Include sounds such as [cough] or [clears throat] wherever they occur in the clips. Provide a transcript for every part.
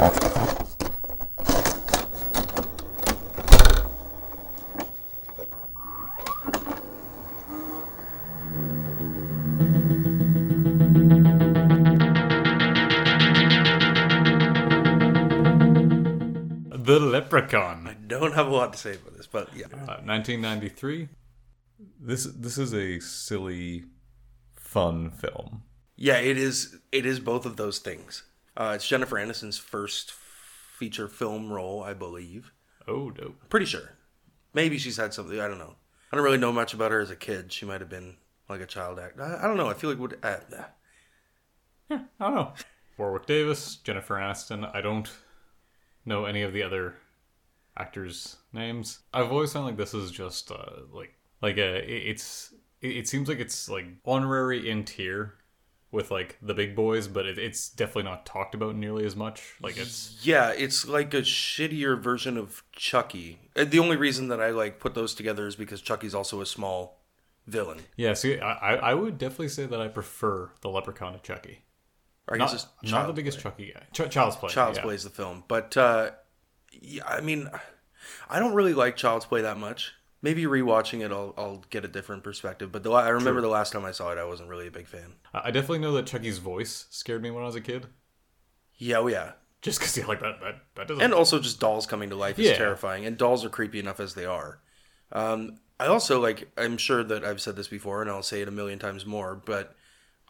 The Leprechaun. I don't have a lot to say about this, but yeah. Uh, 1993. This this is a silly, fun film. Yeah, it is. It is both of those things. Uh, it's Jennifer Aniston's first feature film role, I believe. Oh, dope. Pretty sure. Maybe she's had something. I don't know. I don't really know much about her as a kid. She might have been like a child actor. I, I don't know. I feel like would. Uh, I don't know. Warwick Davis, Jennifer Aniston. I don't know any of the other actors' names. I've always found like this is just uh, like like a it- it's it, it seems like it's like honorary in tier with like the big boys, but it, it's definitely not talked about nearly as much. Like it's yeah, it's like a shittier version of Chucky. The only reason that I like put those together is because Chucky's also a small villain. yeah. See, I I would definitely say that I prefer the Leprechaun to Chucky. Or I guess Not, it's not the biggest Play. Chucky guy. Ch- Child's Play. Child's yeah. Play is the film, but uh, yeah, I mean, I don't really like Child's Play that much. Maybe rewatching it, I'll I'll get a different perspective. But the, I remember the last time I saw it, I wasn't really a big fan. I I definitely know that Chucky's voice scared me when I was a kid. Yeah, oh yeah, Just because, yeah, like that, that, that doesn't. and also just dolls coming to life is Yeah. terrifying, and dolls are creepy enough as they are. Um, I also like. I'm sure that I've said this before, and I'll say it a million times more. But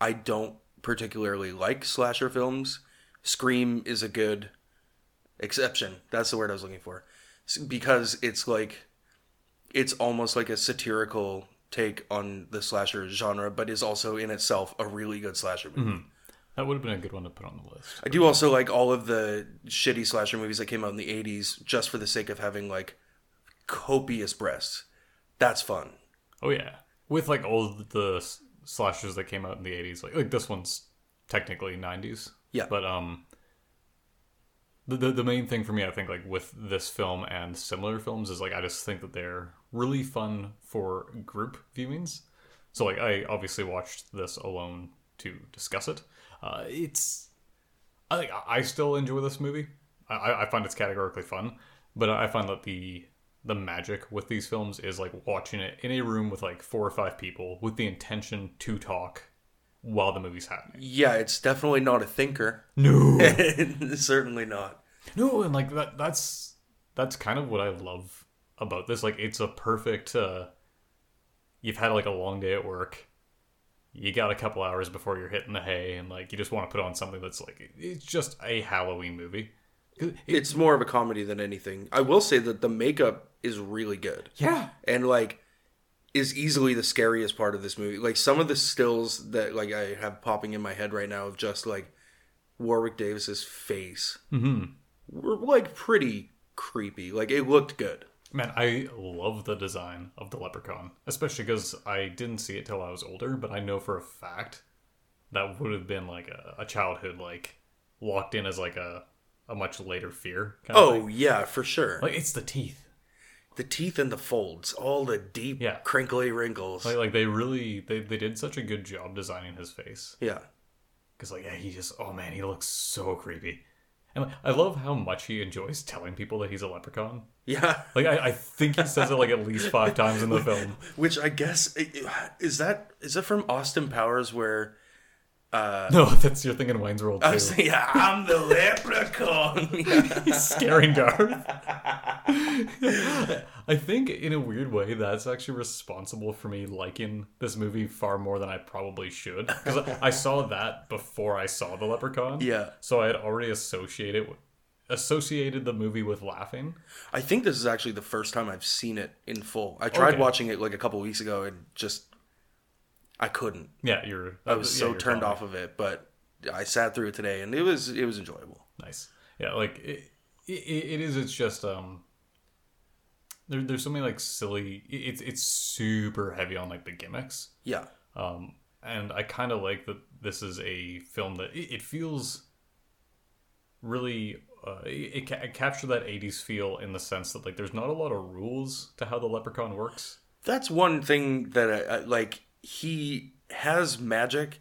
I don't particularly like slasher films. Scream is a good exception. That's the word I was looking for, S- because it's like it's almost like a satirical take on the slasher genre, but is also in itself a really good slasher movie. that would have been a good one to put on the list. I do also like all of the shitty slasher movies that came out in the 80s just for the sake of having like copious breasts. That's fun. Oh yeah, with like all the slashers that came out in the '80s, like like this one's technically '90s. Yeah. but um, the, the the main thing for me, I think, like with this film and similar films, is like I just think that they're really fun for group viewings. So like I obviously watched this alone to discuss it. Uh, it's I think I still enjoy this movie. I- I, I find it's categorically fun, but I find that the the magic with these films is like watching it in a room with like four or five people with the intention to talk while the movie's happening. Yeah, it's definitely not a thinker. No, [laughs] Certainly not. no, and like that that's that's kind of what I love about this. Like it's a perfect. uh You've had like a long day at work. You got a couple hours before you're hitting the hay, and like you just want to put on something that's like it's just a Halloween movie. It- It's more of a comedy than anything. I will say that the makeup is really good. yeah, And like is easily the scariest part of this movie. Like some of the stills that like I have popping in my head right now of just like Warwick Davis's face were like pretty creepy. Like it looked good. Man, I love the design of the leprechaun, especially because I didn't see it till I was older, but I know for a fact that would have been like a, a childhood like locked in as like a a much later fear. Kind of Oh yeah, for sure. like it's the teeth. the teeth and the folds, all the deep, Yeah. crinkly wrinkles. Like like they really they they did such a good job designing his face yeah, because like yeah he just oh man he looks so creepy, and like, I love how much he enjoys telling people that he's a leprechaun. Yeah. [laughs] Like I, I think he says it like at least five times in the film. [laughs] Which I guess is that is that from Austin Powers where uh, No, [laughs] that's you're thinking Wayne's World I was saying, yeah, I'm the leprechaun. He's scaring Garth. I think in a weird way that's actually responsible for me liking this movie far more than I probably should because I saw that before I saw the Leprechaun. Yeah. So I had already associated associated the movie with laughing. I think this is actually the first time I've seen it in full. I tried Okay. watching it like a couple weeks ago and just I couldn't. Yeah, you're. I was so turned off of it, but I sat through it today and it was it was enjoyable. Nice. Yeah, like it, it, it is. It's just um. There, there's so many like silly. It's it's super heavy on like the gimmicks. Yeah. Um, and I kind of like that this is a film that it, it feels really uh, it, it, ca- it captured that 80s feel in the sense that like there's not a lot of rules to how the leprechaun works That's one thing that I, I like he has magic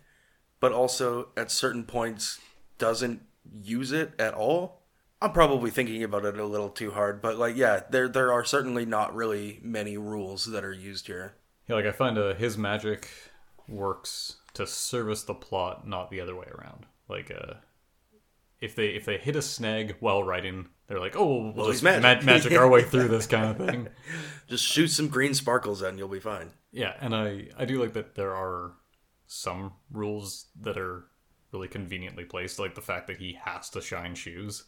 but also at certain points doesn't use it at all. I'm probably thinking about it a little too hard, but like, yeah, there there are certainly not really many rules that are used here. Yeah, like I find uh, his magic works to service the plot, not the other way around. Like, uh, if they if they hit a snag while writing, they're like, "Oh, we'll just magic." ma- magic our way through this kind of [laughs] thing." Just shoot some green sparkles and you'll be fine. Yeah, and I I do like that there are some rules that are really conveniently placed, like the fact that he has to shine shoes.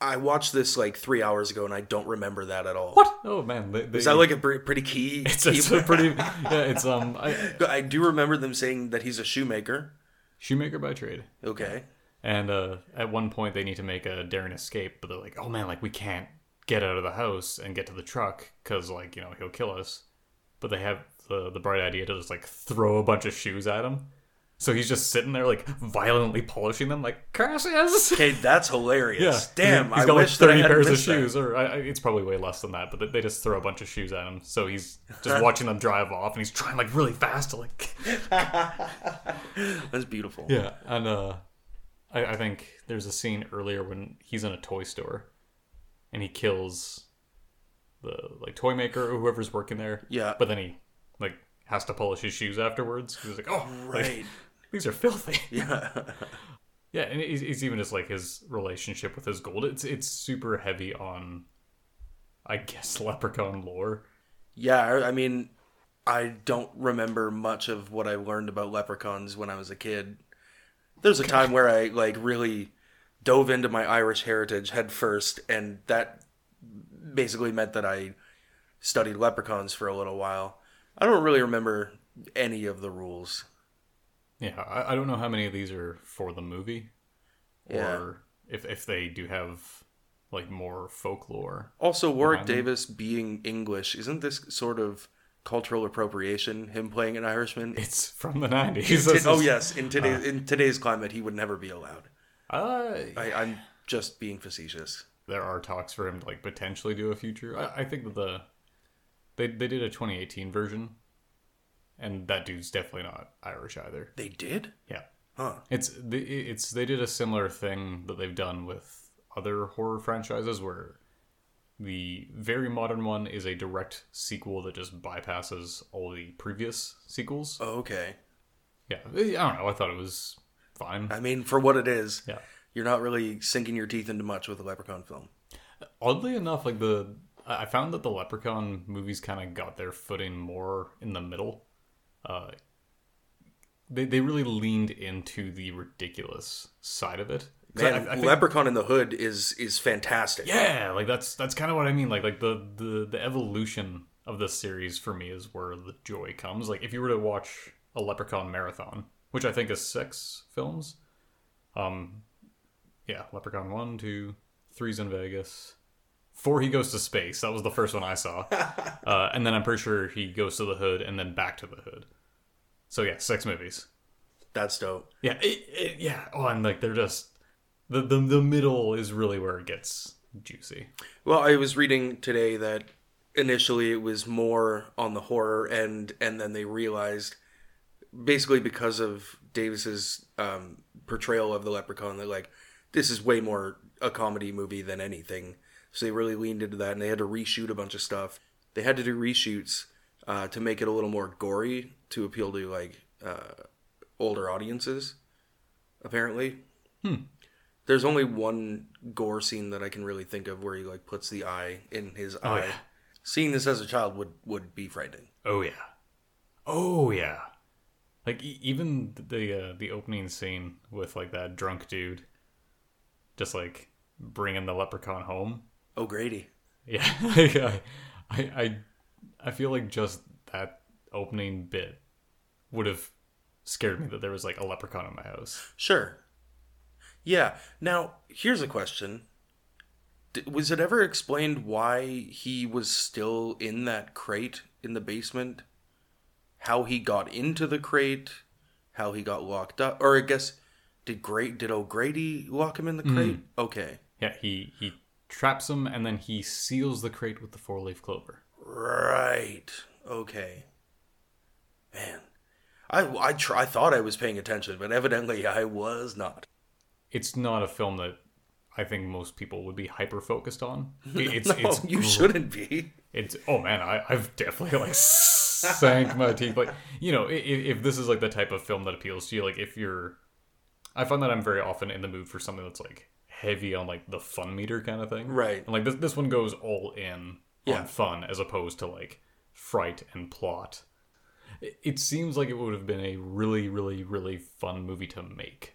I watched this like three hours ago and I don't remember that at all. What? Oh man, they, they, Is that like a pretty key? it's, [laughs] it's a [laughs] pretty yeah. It's um I, I do remember them saying that he's a shoemaker. shoemaker by trade, Okay. And uh, at one point they need to make a daring escape, but they're like, oh man, like we can't get out of the house and get to the truck because like you know he'll kill us. But they have the the bright idea to just like throw a bunch of shoes at him. So he's just sitting there like violently polishing them, like curses. [laughs] Okay, that's hilarious. Damn, he's I got like I thirty pairs of missed that. shoes, or I, it's probably way less than that. But they, they just throw a bunch of shoes at him, so he's just [laughs] watching them drive off, and he's trying like really fast to like [laughs] That's beautiful. yeah. And uh, I, I think there's a scene earlier when he's in a toy store, and he kills the like toy maker or whoever's working there. Yeah. but then he like has to polish his shoes afterwards. He's like, oh, like, Right. [laughs] these are filthy. [laughs] Yeah. [laughs] Yeah, and it's, it's even just like his relationship with his gold. It's it's super heavy on, I guess, leprechaun lore. Yeah, I mean, I don't remember much of what I learned about leprechauns when I was a kid. There's a time where I like really dove into my Irish heritage head first, and that basically meant that I studied leprechauns for a little while. I don't really remember any of the rules. Yeah, I, I don't know how many of these are for the movie, Yeah. or if if they do have like more folklore. Also, Warwick. Davis being English, isn't this sort of cultural appropriation? Him playing an Irishman? It's from the nineties. [laughs] oh yes, in today's in today's climate, he would never be allowed. Uh, I, I'm just being facetious. there are talks for him to like potentially do a future. I, I think that the they they did a 2018 version, and that dude's definitely not Irish either. They did? Yeah, Huh. it's the it's they did a similar thing that they've done with other horror franchises where the very modern one is a direct sequel that just bypasses all the previous sequels. Oh, okay. Yeah, I don't know. I thought it was fine. I mean, for what it is, Yeah. you're not really sinking your teeth into much with a Leprechaun film. Oddly enough, like the I I found that the Leprechaun movies kind of got their footing more in the middle. Uh, they they really leaned into the ridiculous side of it. Man, I- I think- Leprechaun in the Hood is is fantastic. yeah, like that's that's kind of what I mean. Like like the the the evolution of this series for me is where the joy comes. Like if you were to watch a Leprechaun marathon, which I think is six films, um, yeah, Leprechaun one, two, three's in Vegas. Four, he goes to space. That was the first one I saw, [laughs] uh, and then I'm pretty sure he goes to the hood and then back to the hood. So yeah, six movies. That's dope. Yeah, it, it, yeah. Oh, and like they're just the, the the middle is really where it gets juicy. Well, I was reading today that initially it was more on the horror end, and then they realized, basically because of Davis's um, portrayal of the Leprechaun, that like this is way more a comedy movie than anything. So they really leaned into that, and they had to reshoot a bunch of stuff. They had to do reshoots uh, to make it a little more gory to appeal to like uh, older audiences. Apparently, there's only one gore scene that I can really think of where he like puts the eye in his eye. yeah. Seeing this as a child would would be frightening. Oh yeah, oh yeah. Like e- even the uh, the opening scene with like that drunk dude, just like bringing the leprechaun home. Oh, Grady. Yeah, [laughs] I, I, I, I feel like just that opening bit would have scared me that there was like a leprechaun in my house. Sure. Yeah. Now, here's a question. D- was it ever explained why he was still in that crate in the basement? How he got into the crate? How he got locked up? Or I guess did Great did O'Grady lock him in the mm. crate? Okay. Yeah, he he traps him and then he seals the crate with the four leaf clover. Right. Okay. Man. I I try, I thought I was paying attention, but evidently I was not. It's not a film that I think most people would be hyper focused on. [laughs] It's no, it's you gr- shouldn't be. It's oh man, I, I've definitely like sank my teeth. Like you know, if, if this is like the type of film that appeals to you, like if you're, I find that I'm very often in the mood for something that's like heavy on like the fun meter kind of thing. Right. And like this this one goes all in Yeah. on fun as opposed to like fright and plot. It, it seems like it would have been a really really really fun movie to make.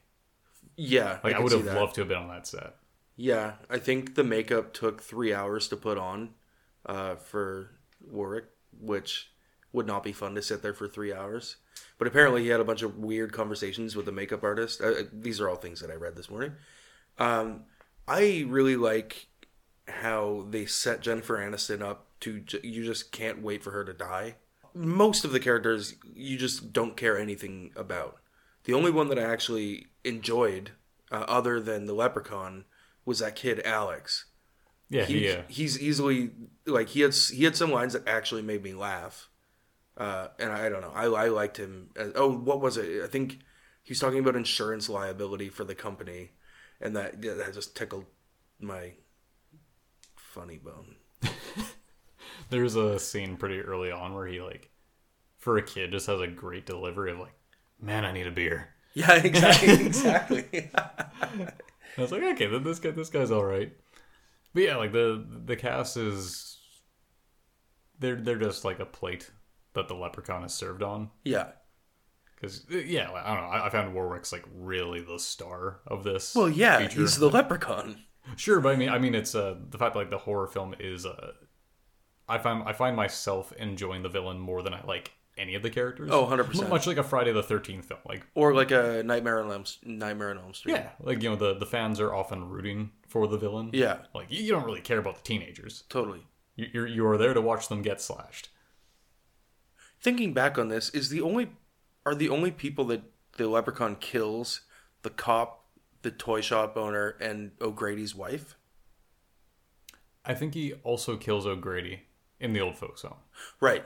Yeah, Like I, can would have loved to have been on that set. Yeah, I think the makeup took three hours to put on uh, for Warwick, which would not be fun to sit there for three hours. But apparently, he had a bunch of weird conversations with the makeup artist. Uh, these are all things that I read this morning. Um, I really like how they set Jennifer Aniston up to you just can't wait for her to die. Most of the characters you just don't care anything about. The only one that I actually enjoyed, uh, other than the Leprechaun, was that kid Alex. Yeah, He, uh, he's easily like he had he had some lines that actually made me laugh, uh, and I, I don't know. I, I liked him. Uh, oh, what was it? I think he was talking about insurance liability for the company, and that yeah, that just tickled my funny bone. [laughs] There's a scene pretty early on where he like, for a kid, just has a great delivery of like, "Man, I need a beer." Yeah, [laughs] exactly, [laughs] exactly. I was like, okay, then this guy, this guy's all right. But yeah, like the the cast is, they're they're just like a plate that the leprechaun is served on. yeah. Because yeah, I don't know. I, I found Warwick's like really the star of this. Well, yeah, feature. he's the leprechaun. [laughs] Sure, but I mean, I mean, it's uh, the fact that like the horror film is. Uh, I find I find myself enjoying the villain more than I like any of the characters. Oh, 100%. Much like a Friday the Thirteenth film, like Or like a Nightmare on Elm, Nightmare on Elm Street. yeah, like you know the the fans are often rooting for the villain. Yeah, like you, don't really care about the teenagers. totally. You, you're you are there to watch them get slashed. Thinking back on this, is the only are the only people that the leprechaun kills the cop, the toy shop owner, and O'Grady's wife? I think he also kills O'Grady in the old folks home. Right.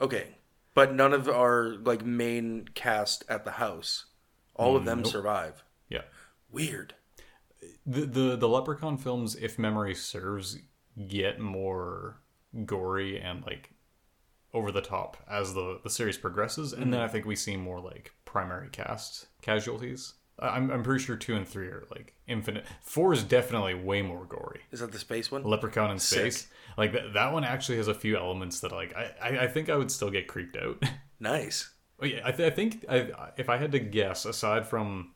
Okay. But none of our like main cast at the house. All of them mm, Nope. survive. Yeah. Weird. The, the the Leprechaun films, if memory serves, get more gory and like over the top as the the series progresses, and then I think we see more like primary cast casualties. I- I'm I'm pretty sure two and three are like infinite. Four is definitely way more gory. Is that the space one? Leprechaun in Sick. space, like that that one actually has a few elements that like I I, I think I would still get creeped out. [laughs] Nice. Oh yeah, I, th- I think I, if I had to guess, aside from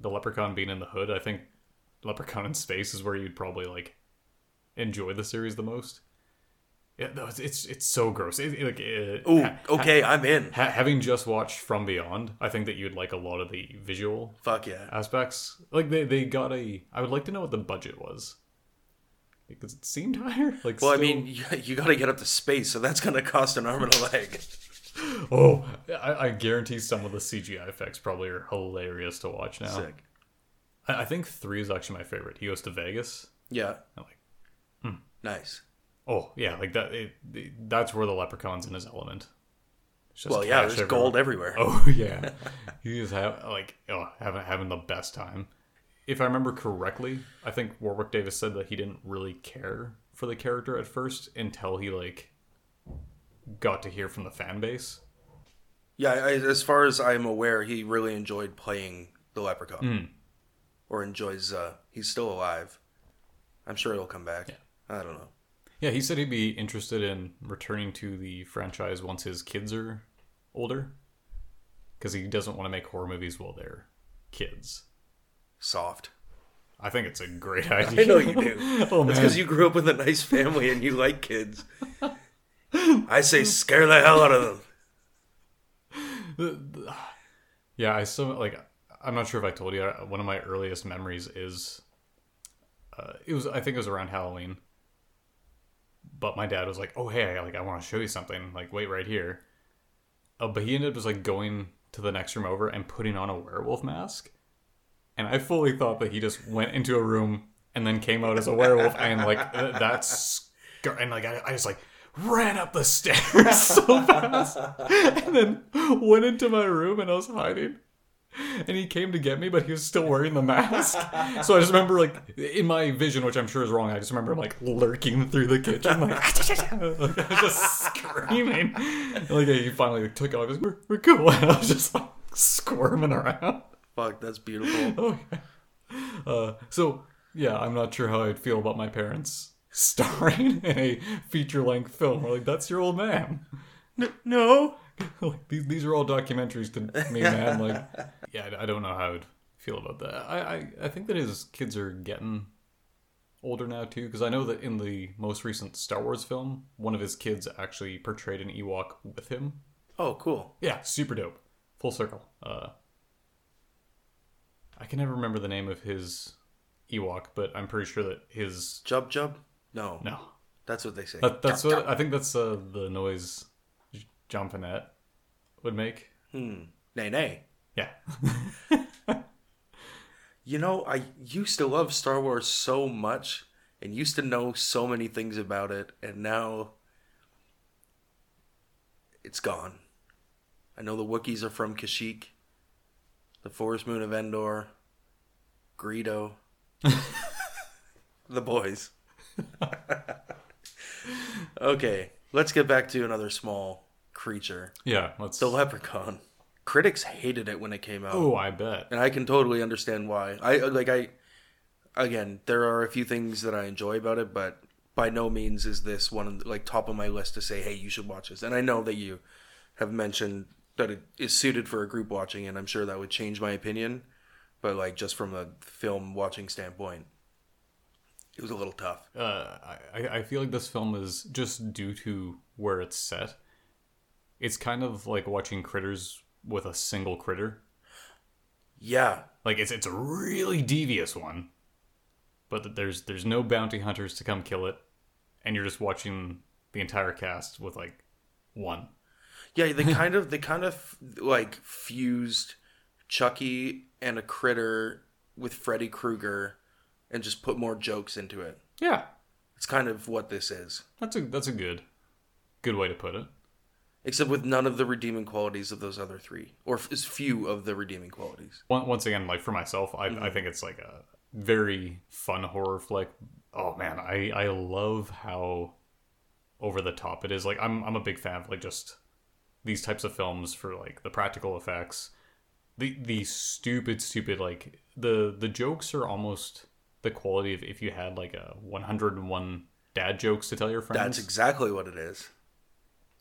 the leprechaun being in the hood, I think Leprechaun in Space is where you'd probably like enjoy the series the most. Yeah, no, it's it's, it's so gross. It, it, like, it, Ooh, ha- okay, I'm in. ha- having just watched From Beyond, I think that you'd like a lot of the visual Fuck yeah. aspects. Like they they got a. I would like to know what the budget was. Because it seemed higher. [laughs] Like Well, I mean, you, you got to get up to space, so that's going to cost an arm and a leg. [laughs] oh, I, I guarantee some of the CGI effects probably are hilarious to watch now. Sick. I, I think three is actually my favorite. He goes to Vegas. Yeah. I'm like, hmm. Nice. Oh yeah, like that. It, that's where the leprechaun's in his element. Well, yeah, there's everywhere. gold everywhere. Oh [laughs] yeah, [laughs] he is have, like oh, having having the best time. If I remember correctly, I think Warwick Davis said that he didn't really care for the character at first until he like got to hear from the fan base. Yeah, I, as far as I'm aware, he really enjoyed playing the leprechaun. Hmm. Or enjoys, uh, he's still alive. I'm sure he'll come back. I don't know. Yeah, he said he'd be interested in returning to the franchise once his kids are older, because he doesn't want to make horror movies while they're kids. Soft. I think it's a great [laughs] idea. I know you do. [laughs] oh That's because you grew up with a nice family and you like kids. I say scare the hell out of them. yeah, I still like. I'm not sure if I told you. One of my earliest memories is, uh, it was I think it was around Halloween. But my dad was like, "Oh hey, like I want to show you something. Like wait right here." Uh, but he ended up just like going to the next room over and putting on a werewolf mask, and I fully thought that he just went into a room and then came out as a werewolf, and like that's and like I, I just like ran up the [laughs] stairs so fast, and then went into my room and I was hiding. And he came to get me, but he was still wearing the mask. So I just remember, like, in my vision, which I'm sure is wrong, I just remember him, like, lurking through the kitchen, like, [laughs] like just screaming. And, like, he finally like, took off. We're, we're cool. And [laughs] I was just, like, squirming around. Fuck, that's beautiful. [laughs] Okay. Uh, so, yeah, I'm not sure how I'd feel about my parents starring in a feature length film. We're like, that's your old man. no. Like, [laughs] these, these are all documentaries to me, man. Like, [laughs] yeah, I, I don't know how I'd feel about that. I, I, I think that his kids are getting older now too, because I know that in the most recent Star Wars film, one of his kids actually portrayed an Ewok with him. Oh, cool. Yeah, super dope. Full circle. Uh, I can never remember the name of his Ewok, but I'm pretty sure that his Jub Jub? No. no, That's what they say. that, that's what I think. That's uh, the noise John Finette would make. Hmm. Nay, nay. Yeah. [laughs] You know, I used to love Star Wars so much and used to know so many things about it, and now it's gone. I know the Wookiees are from Kashyyyk, the Forest Moon of Endor, Greedo, [laughs] the boys. [laughs] okay, let's get back to another small creature, Yeah, let's. the leprechaun. Critics hated it when it came out oh, I bet. and I can totally understand why. I like I again, there are a few things that I enjoy about it, but by no means is this one like top of my list to say, "Hey, you should watch this." And I know that you have mentioned that it is suited for a group watching, and I'm sure that would change my opinion. But like just from a film watching standpoint, it was a little tough. Uh, I, I feel like this film is just due to where it's set. It's kind of like watching critters with a single critter. Yeah, Like it's it's a really devious one, but there's there's no bounty hunters to come kill it, and you're just watching the entire cast with like one. yeah. They [laughs] kind of they kind of like fused Chucky and a critter with Freddy Krueger, and just put more jokes into it. Yeah, It's kind of what this is. that's a that's a good good way to put it. Except with none of the redeeming qualities of those other three, or as few of the redeeming qualities. Once again, like for myself, I mm-hmm. I think it's like a very fun horror flick. Oh man, I I love how over the top it is. Like I'm I'm a big fan of like just these types of films for like the practical effects. The the stupid stupid like the the jokes are almost the quality of if you had like a 101 dad jokes to tell your friends. That's exactly what it is.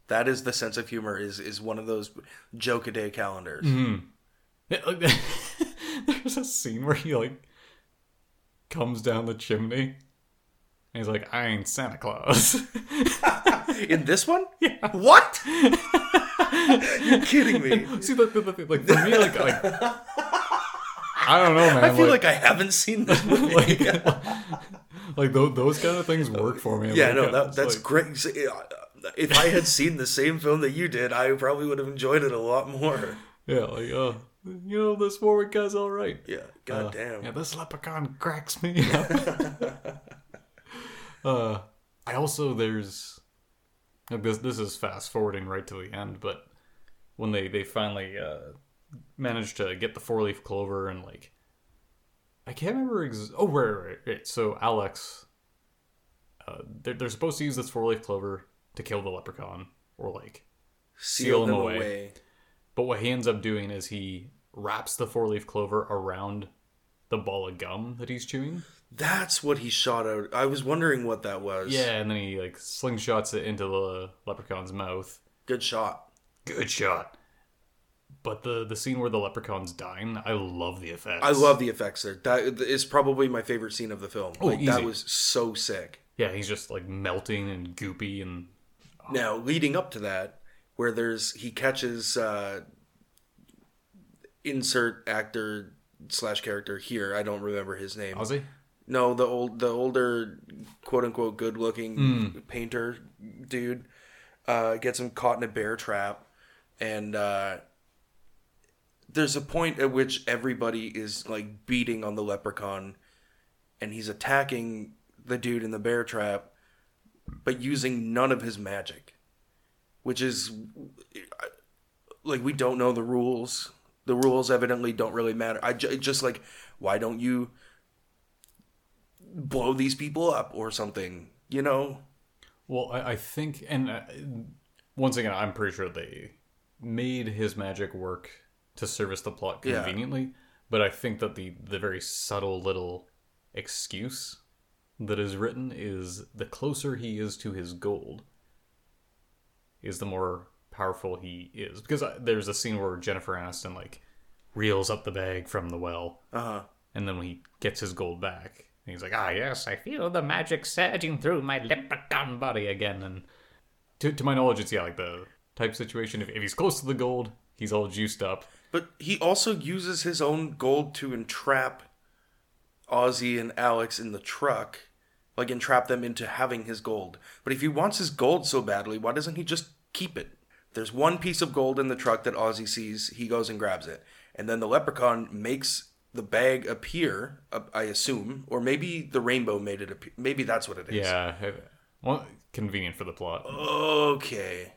That is the sense of humor. Is is one of those joke a day calendars. Mm-hmm. Yeah, like, [laughs] there's a scene where he like comes down the chimney and he's like, I ain't Santa Claus. [laughs] In this one, yeah. What? [laughs] You're kidding me. See, the, the, the, like for me, like, like I don't know, man. I feel like, like, I haven't seen this movie. like, like those, those kind of things work for me. yeah, no, that, that's like- great. Uh, [laughs] If I had seen the same film that you did, I probably would have enjoyed it a lot more. [laughs] Yeah, like, uh, you know, this Warwick guy's all right. Yeah, Uh, goddamn. Yeah, this leprechaun cracks me [laughs] up. uh, I also there's like this. This is fast forwarding right to the end, but when they they finally uh, managed to get the four leaf clover and like I can't remember. Ex- oh, right, right, right. So Alex, uh, they're they're supposed to use this four leaf clover to kill the leprechaun or like seal him away. But what he ends up doing is he wraps the four leaf clover around the ball of gum that he's chewing. That's what he shot out. I was wondering what that was. Yeah, and then he like slingshots it into the leprechaun's mouth. Good shot. Good shot. But the the scene where the leprechaun's dying, I love the effects. I love the effects there. That is probably my favorite scene of the film. Oh, like, that was so sick. Yeah, he's just like melting and goopy and Now, leading up to that, where there's he catches uh, insert actor slash character here. I don't remember his name. Ozzy. No, the old the older quote unquote good looking Hmm. painter dude uh, gets him caught in a bear trap, and uh, there's a point at which everybody is like beating on the leprechaun, and he's attacking the dude in the bear trap, but using none of his magic, which is like we don't know the rules The rules evidently don't really matter. I just like, why don't you blow these people up or something? You know? Well, I, I think, and uh, once again, I'm pretty sure they made his magic work to service the plot Yeah. conveniently. But I think that the the very subtle little excuse that is written is the closer he is to his gold, is the more powerful he is. Because I, there's a scene where Jennifer Aniston like reels up the bag from the well, Uh huh. and then when he gets his gold back, and he's like, "Ah, yes, I feel the magic surging through my leprechaun body again." And to, to my knowledge, it's yeah, like the type situation. If, if he's close to the gold, he's all juiced up. But he also uses his own gold to entrap Ozzy and Alex in the truck. Like, entrap them into having his gold. But if he wants his gold so badly, why doesn't he just keep it? There's one piece of gold in the truck that Ozzy sees. He goes and grabs it. And then the leprechaun makes the bag appear, uh, I assume. Or maybe the rainbow made it appear. Maybe that's what it is. Yeah, well, convenient for the plot. Okay.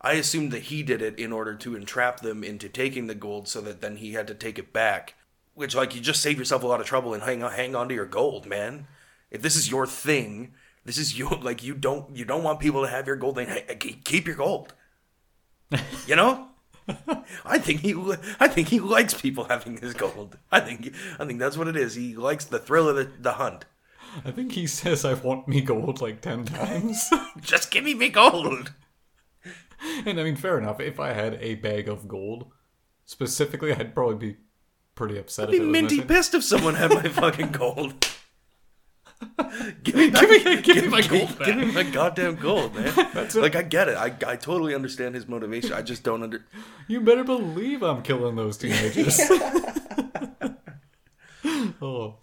I assumed that he did it in order to entrap them into taking the gold so that then he had to take it back. Which, like, you just save yourself a lot of trouble and hang on, hang on to your gold, man. If this is your thing, this is [laughs] you like, you don't, you don't want people to have your gold, then hey, keep your gold. You know? [laughs] I think he, I think he likes people having his gold. I think, I think that's what it is. He likes the thrill of the, the hunt. I think he says, "I want me gold" like ten times. [laughs] Just give me me gold. and I mean, fair enough. If I had a bag of gold, specifically, I'd probably be pretty upset. I'd be if it was minty missing. pissed if someone had my fucking gold. Give me, Give me- give me my gold Give me my goddamn gold, man. [laughs] Like I get it. I, I totally understand his motivation. I just don't under. You better believe I'm killing those teenagers. [laughs] [laughs] oh.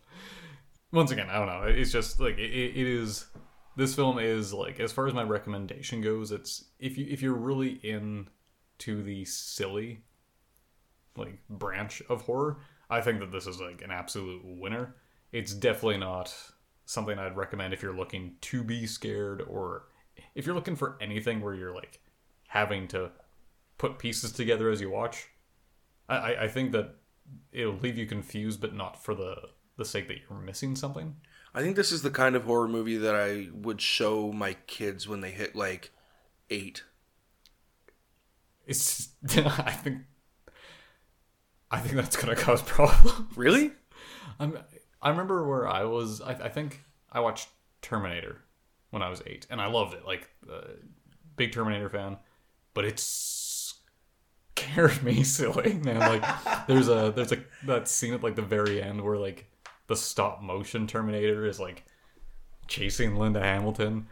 Once again, I don't know. It's just like it, it it is. This film is like, as far as my recommendation goes, it's if you if you're really in to the silly, like branch of horror, I think that this is like an absolute winner. It's definitely not something I'd recommend if you're looking to be scared or if you're looking for anything where you're like having to put pieces together as you watch. I, I, think that it'll leave you confused, but not for the the sake that you're missing something. I think this is the kind of horror movie that I would show my kids when they hit like eight. It's [laughs] I think I think that's gonna cause problems. Really? I'm, I remember where I was. I, I think I watched Terminator when I was eight, and I loved it. Like, uh, big Terminator fan, but it scared me [laughs] silly, man. Like, there's a there's a that scene at like the very end where like the stop motion Terminator is like chasing Linda Hamilton.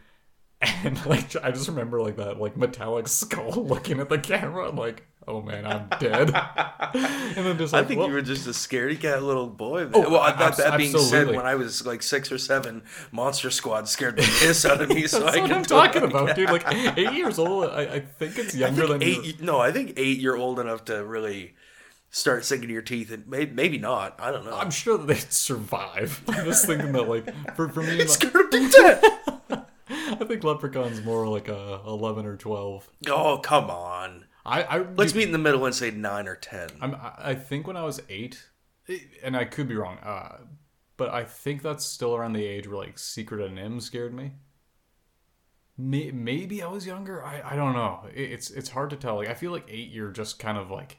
And like I just remember like that like metallic skull [laughs] looking at the camera, like, oh man, I'm dead. [laughs] and then just I think well, you were just a scaredy cat little boy. Man. Oh, well, that, abs- that being absolutely. said, when I was like six or seven, Monster Squad scared the piss out of me. [laughs] so That's I what can I'm talking about, dude. Like eight years old, I, I think it's I younger think than eight. No, I think eight. You're old enough to really start sinking your teeth, and maybe, maybe not. I don't know. I'm sure that they'd survive. I'm just thinking that, like, for, for me, it's like, gonna be dead. I think Leprechaun's more like a 11 or 12. oh come on. I, I Let's dude, meet in the middle and say nine or ten. I'm, I think when I was eight, and I could be wrong, uh, but I think that's still around the age where like Secret of NIMH scared me. May, maybe I was younger. I, I don't know. It, it's it's hard to tell. Like I feel like eight, you're just kind of like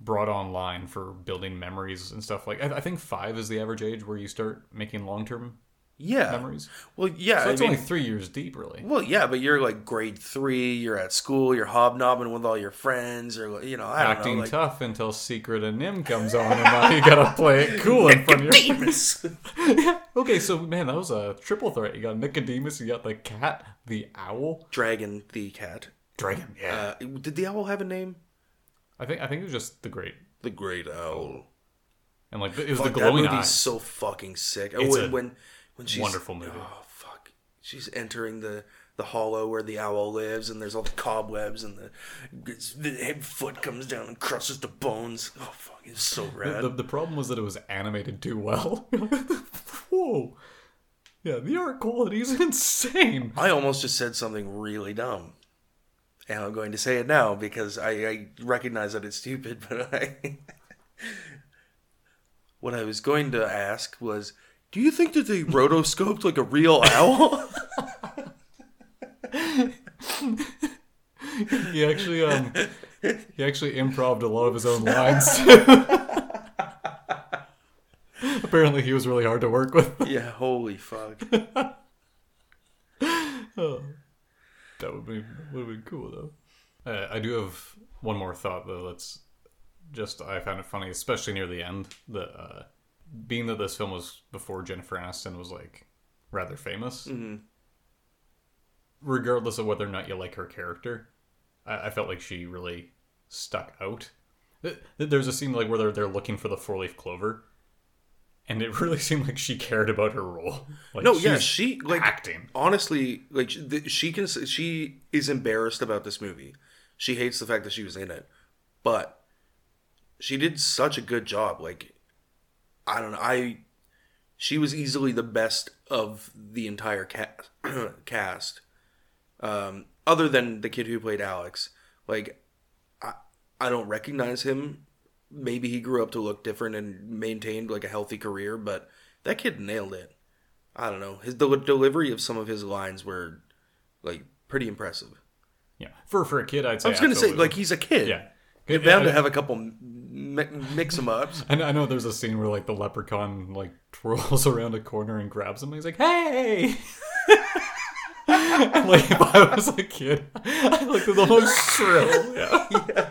brought online for building memories and stuff. Like I, I think five is the average age where you start making long term yeah. memories. Well, yeah. So I it's mean, only three years deep, really. well, yeah, but you're like grade three. You're at school. You're hobnobbing with all your friends, or you know, I don't Acting know. Like, tough until Secret of NIMH comes on, and now you gotta play it cool in front of your. [laughs] Okay, so man, that was a triple threat. You got Nicodemus, you got the cat, the owl, Dragon the cat. dragon. Yeah, Uh, did the owl have a name? I think I think it was just the great The Great Owl. and like it was Fuck, the that glowing movie's eyes. so fucking sick. It's when, a when when she's wonderful movie. Oh fuck! She's entering the the hollow where the owl lives, and there's all the cobwebs, and the the foot comes down and crushes the bones. Oh fuck! It's so rad. The, the problem was that it was animated too well. [laughs] Whoa, yeah, the art quality is [laughs] insane. I almost just said something really dumb. And I'm going to say it now because I, I recognize that it's stupid, [laughs] but I. what I was going to ask was Do you think that they rotoscoped like a real owl? [laughs] He actually um he actually improved a lot of his own lines. [laughs] Apparently he was really hard to work with. yeah, holy fuck. [laughs] Oh, that would be would have been cool though. Uh, I do have one more thought though. That's just I found it funny, especially near the end. That uh, being that this film was before Jennifer Aniston was like rather famous, mm-hmm. regardless of whether or not you like her character, I, I felt like she really stuck out. There's a scene like where they're, they're looking for the four leaf clover, and it [laughs] really seemed like she cared about her role. Like, No, yeah, she like acting. honestly like sh- she can she is embarrassed about this movie. She hates the fact that she was in it, but she did such a good job. Like I don't know, I she was easily the best of the entire cast. [clears throat] cast. Um, other than the kid who played Alex, like I I don't recognize him. Maybe he grew up to look different and maintained like a healthy career, but that kid nailed it. I don't know. His del- delivery of some of his lines were like pretty impressive. Yeah, for for a kid, I'd say. I was gonna say like he's a kid. yeah. You're bound to have a couple mix them ups. [laughs] I know, I know there's a scene where like the leprechaun like [laughs] twirls around a corner and grabs him. And he's like, "Hey!" [laughs] and, like if I was a kid, I like the most shrill. Yeah.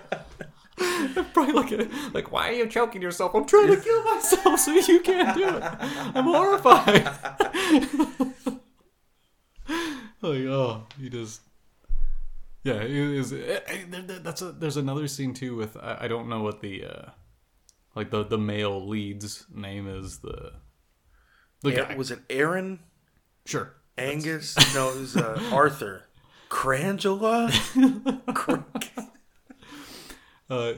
I'd probably look at like, "Why are you choking yourself? I'm trying to kill myself so you can't do it. I'm horrified." like, oh, he just. Yeah, it is. eh, eh, That's a, there's another scene too with I, I don't know what the uh, like the the male lead's name is the the guy. was it Aaron Sure. Angus? no, it was uh, [laughs] Arthur Crangela. Cr- [laughs] Uh,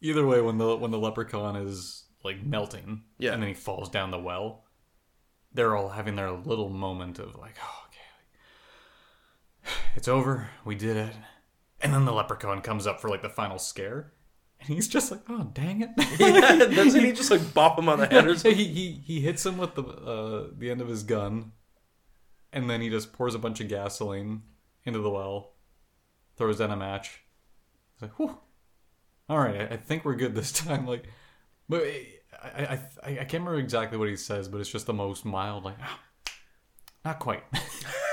either way, when the when the leprechaun is like melting, Yeah. and then he falls down the well, they're all having their little moment of like, oh, like, it's over, we did it, and then the leprechaun comes up for like the final scare, and he's just like, oh, dang it. [laughs] yeah, [laughs] doesn't he just like bop him on the head or [laughs] So something? he, he he hits him with the uh, the end of his gun, and then he just pours a bunch of gasoline into the well, throws down a match. He's like, "Whew, all right, I, I think we're good this time." Like, but I, I I I can't remember exactly what he says, but it's just the most mild, like, "Ah, not quite.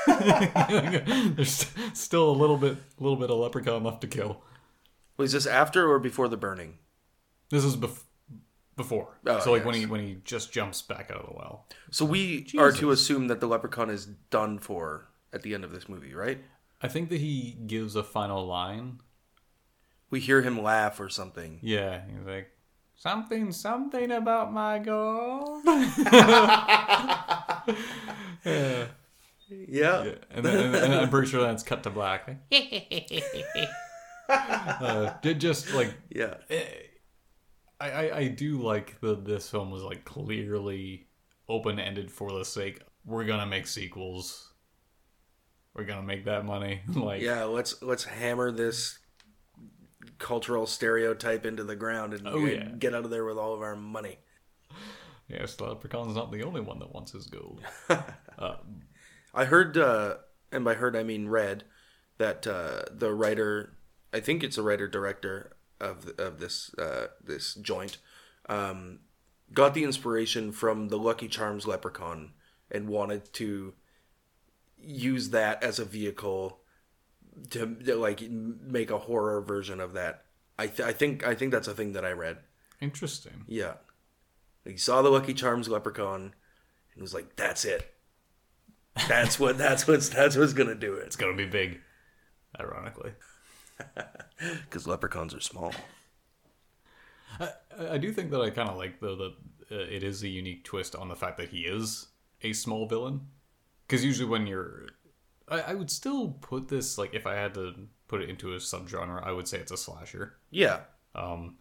[laughs] There's still a little bit, a little bit of leprechaun left to kill. Was this after or before the burning? This is bef- before, Oh, so like when he when he just jumps back out of the well. So we are to assume that the leprechaun is done for at the end of this movie, right? I think that he gives a final line. We hear him laugh or something. Yeah, he's like, something, something about my gold. [laughs] [laughs] yeah, Yeah. yeah. And, then, and, and I'm pretty sure that's cut to black. [laughs] uh, did just like Yeah. I, I I do like that this film was like clearly open ended for the sake we're gonna make sequels. We're gonna make that money. [laughs] like Yeah, let's let's hammer this cultural stereotype into the ground and, Oh, and yeah. get out of there with all of our money. yes, the leprechaun's not the only one that wants his gold. [laughs] I heard, uh, and by heard I mean read, that uh, the writer, I think it's a writer director of of this uh, this joint, um, got the inspiration from the Lucky Charms Leprechaun and wanted to use that as a vehicle to, to like make a horror version of that. I th- I think I think that's a thing that I read. Interesting. Yeah, he saw the Lucky Charms Leprechaun and was like, "That's it." That's what. That's what's. That's what's gonna do it. It's gonna be big. Ironically. [laughs] Because leprechauns are small. I, I do think that I kind of like though that uh, it is a unique twist on the fact that he is a small villain. Because usually when you're, I, I would still put this like if I had to put it into a subgenre, I would say it's a slasher. Yeah. Um,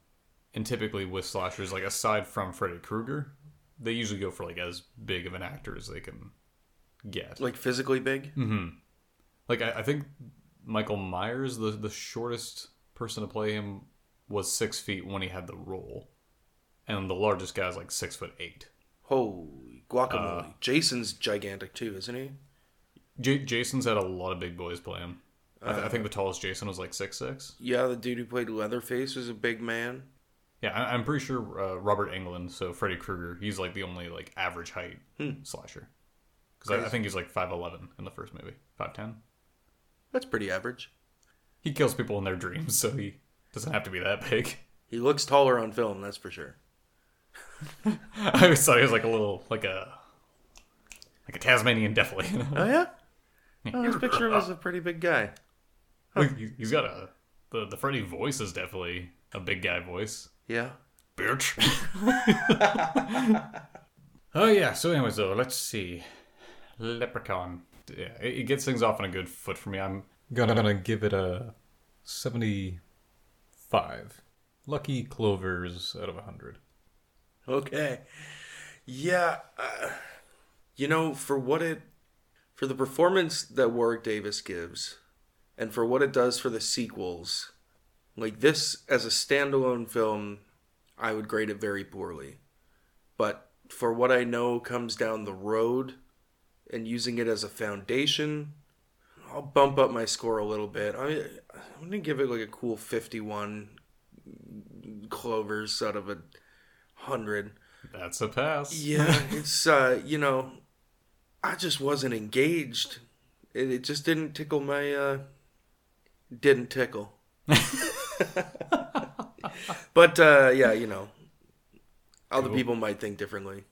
and typically with slashers, like aside from Freddy Krueger, they usually go for like as big of an actor as they can get. Like physically big. Mm-hmm. Like I, I think Michael Myers, the the shortest person to play him, was six feet when he had the role, and the largest guy is like six foot eight. Holy guacamole! Uh, Jason's gigantic too, isn't he? J- Jason's had a lot of big boys play him. I, th- I think uh. the tallest Jason was like six six. Yeah, the dude who played Leatherface was a big man. Yeah, I- I'm pretty sure uh, Robert Englund, so Freddy Krueger, he's like the only like average height hmm. slasher. Because I, I think he's like five eleven in the first movie, five ten. That's pretty average. He kills people in their dreams, so he doesn't have to be that big. [laughs] He looks taller on film, that's for sure. [laughs] I always thought he was like a little like a like a Tasmanian devil. Oh yeah. Oh, this picture was a pretty big guy. He- he's got a the the Freddy voice is definitely a big guy voice. Yeah. Bitch. [laughs] oh yeah. So anyways, though, let's see. Leprechaun. Yeah, it, it gets things off on a good foot for me. I'm gonna, gonna give it a seventy-five. Lucky clovers out of hundred. Okay. Yeah. Uh, you know, for what it, for the performance that Warwick Davis gives, and for what it does for the sequels, like this as a standalone film, I would grade it very poorly. But for what I know comes down the road, and using it as a foundation, I'll bump up my score a little bit. I, I'm gonna give it like a cool 51 clovers out of a hundred. That's a pass. Yeah, [laughs] it's uh, you know, I just wasn't engaged. It, it just didn't tickle my uh didn't tickle. [laughs] but uh yeah, you know, other Cool. people might think differently.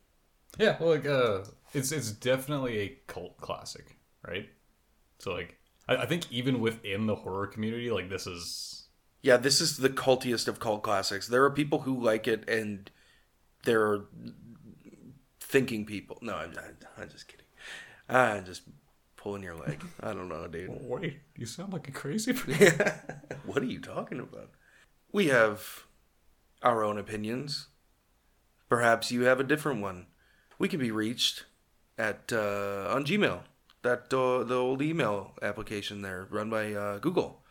Yeah, well, like uh, it's it's definitely a cult classic, right? So like, I, I think even within the horror community, like this is Yeah, this is the cultiest of cult classics. There are people who like it and there are thinking people. No, I'm, I'm just kidding. I'm just pulling your leg. I don't know, dude. [laughs] wait, you sound like a crazy [laughs] person. what are you talking about? We have our own opinions. Perhaps you have a different one. We can be reached at uh, on Gmail. That uh, the old email application there, run by uh, Google.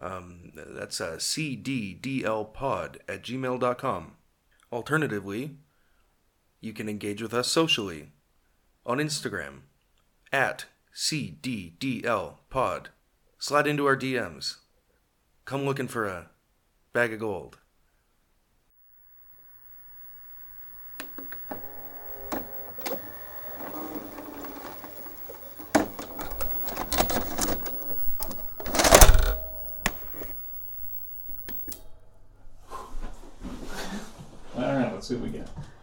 Um, that's uh, cddlpod at gmail.com. Alternatively, you can engage with us socially on Instagram at cddlpod. Slide into our DMs. Come looking for a bag of gold. All right, let's see what we get.